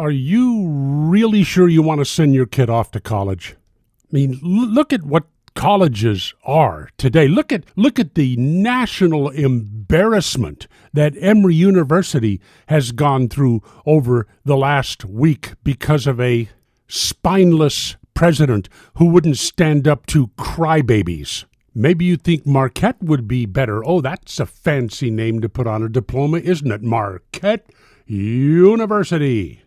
Are you really sure you want to send your kid off to college? I mean, look at what colleges are today. Look at look at the national embarrassment that Emory University has gone through over the last week because of a spineless president who wouldn't stand up to crybabies. Maybe you think Marquette would be better. Oh, that's a fancy name to put on a diploma, isn't it? Marquette University.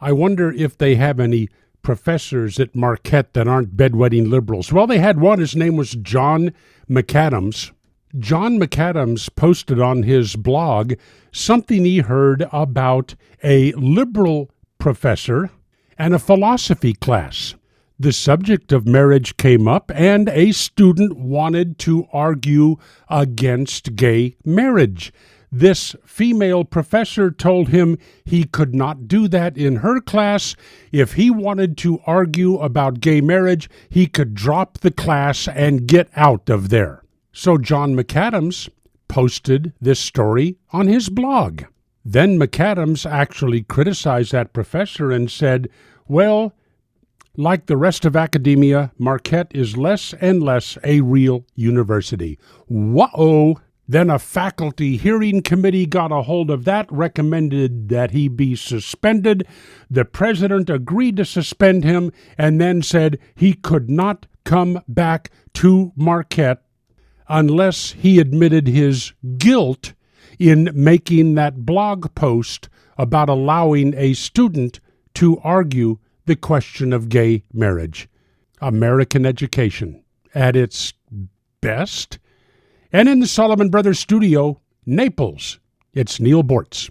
I wonder if they have any professors at Marquette that aren't bedwetting liberals. Well, they had one. His name was John McAdams. John McAdams posted on his blog something he heard about a liberal professor and a philosophy class. The subject of marriage came up, and a student wanted to argue against gay marriage. This female professor told him he could not do that in her class. If he wanted to argue about gay marriage, he could drop the class and get out of there. So John McAdams posted this story on his blog. Then McAdams actually criticized that professor and said, Well, like the rest of academia, Marquette is less and less a real university. Whoa! Then a faculty hearing committee got a hold of that, recommended that he be suspended. The president agreed to suspend him and then said he could not come back to Marquette unless he admitted his guilt in making that blog post about allowing a student to argue the question of gay marriage. American education at its best. And in the Solomon Brothers studio, Naples, it's Neal Boortz.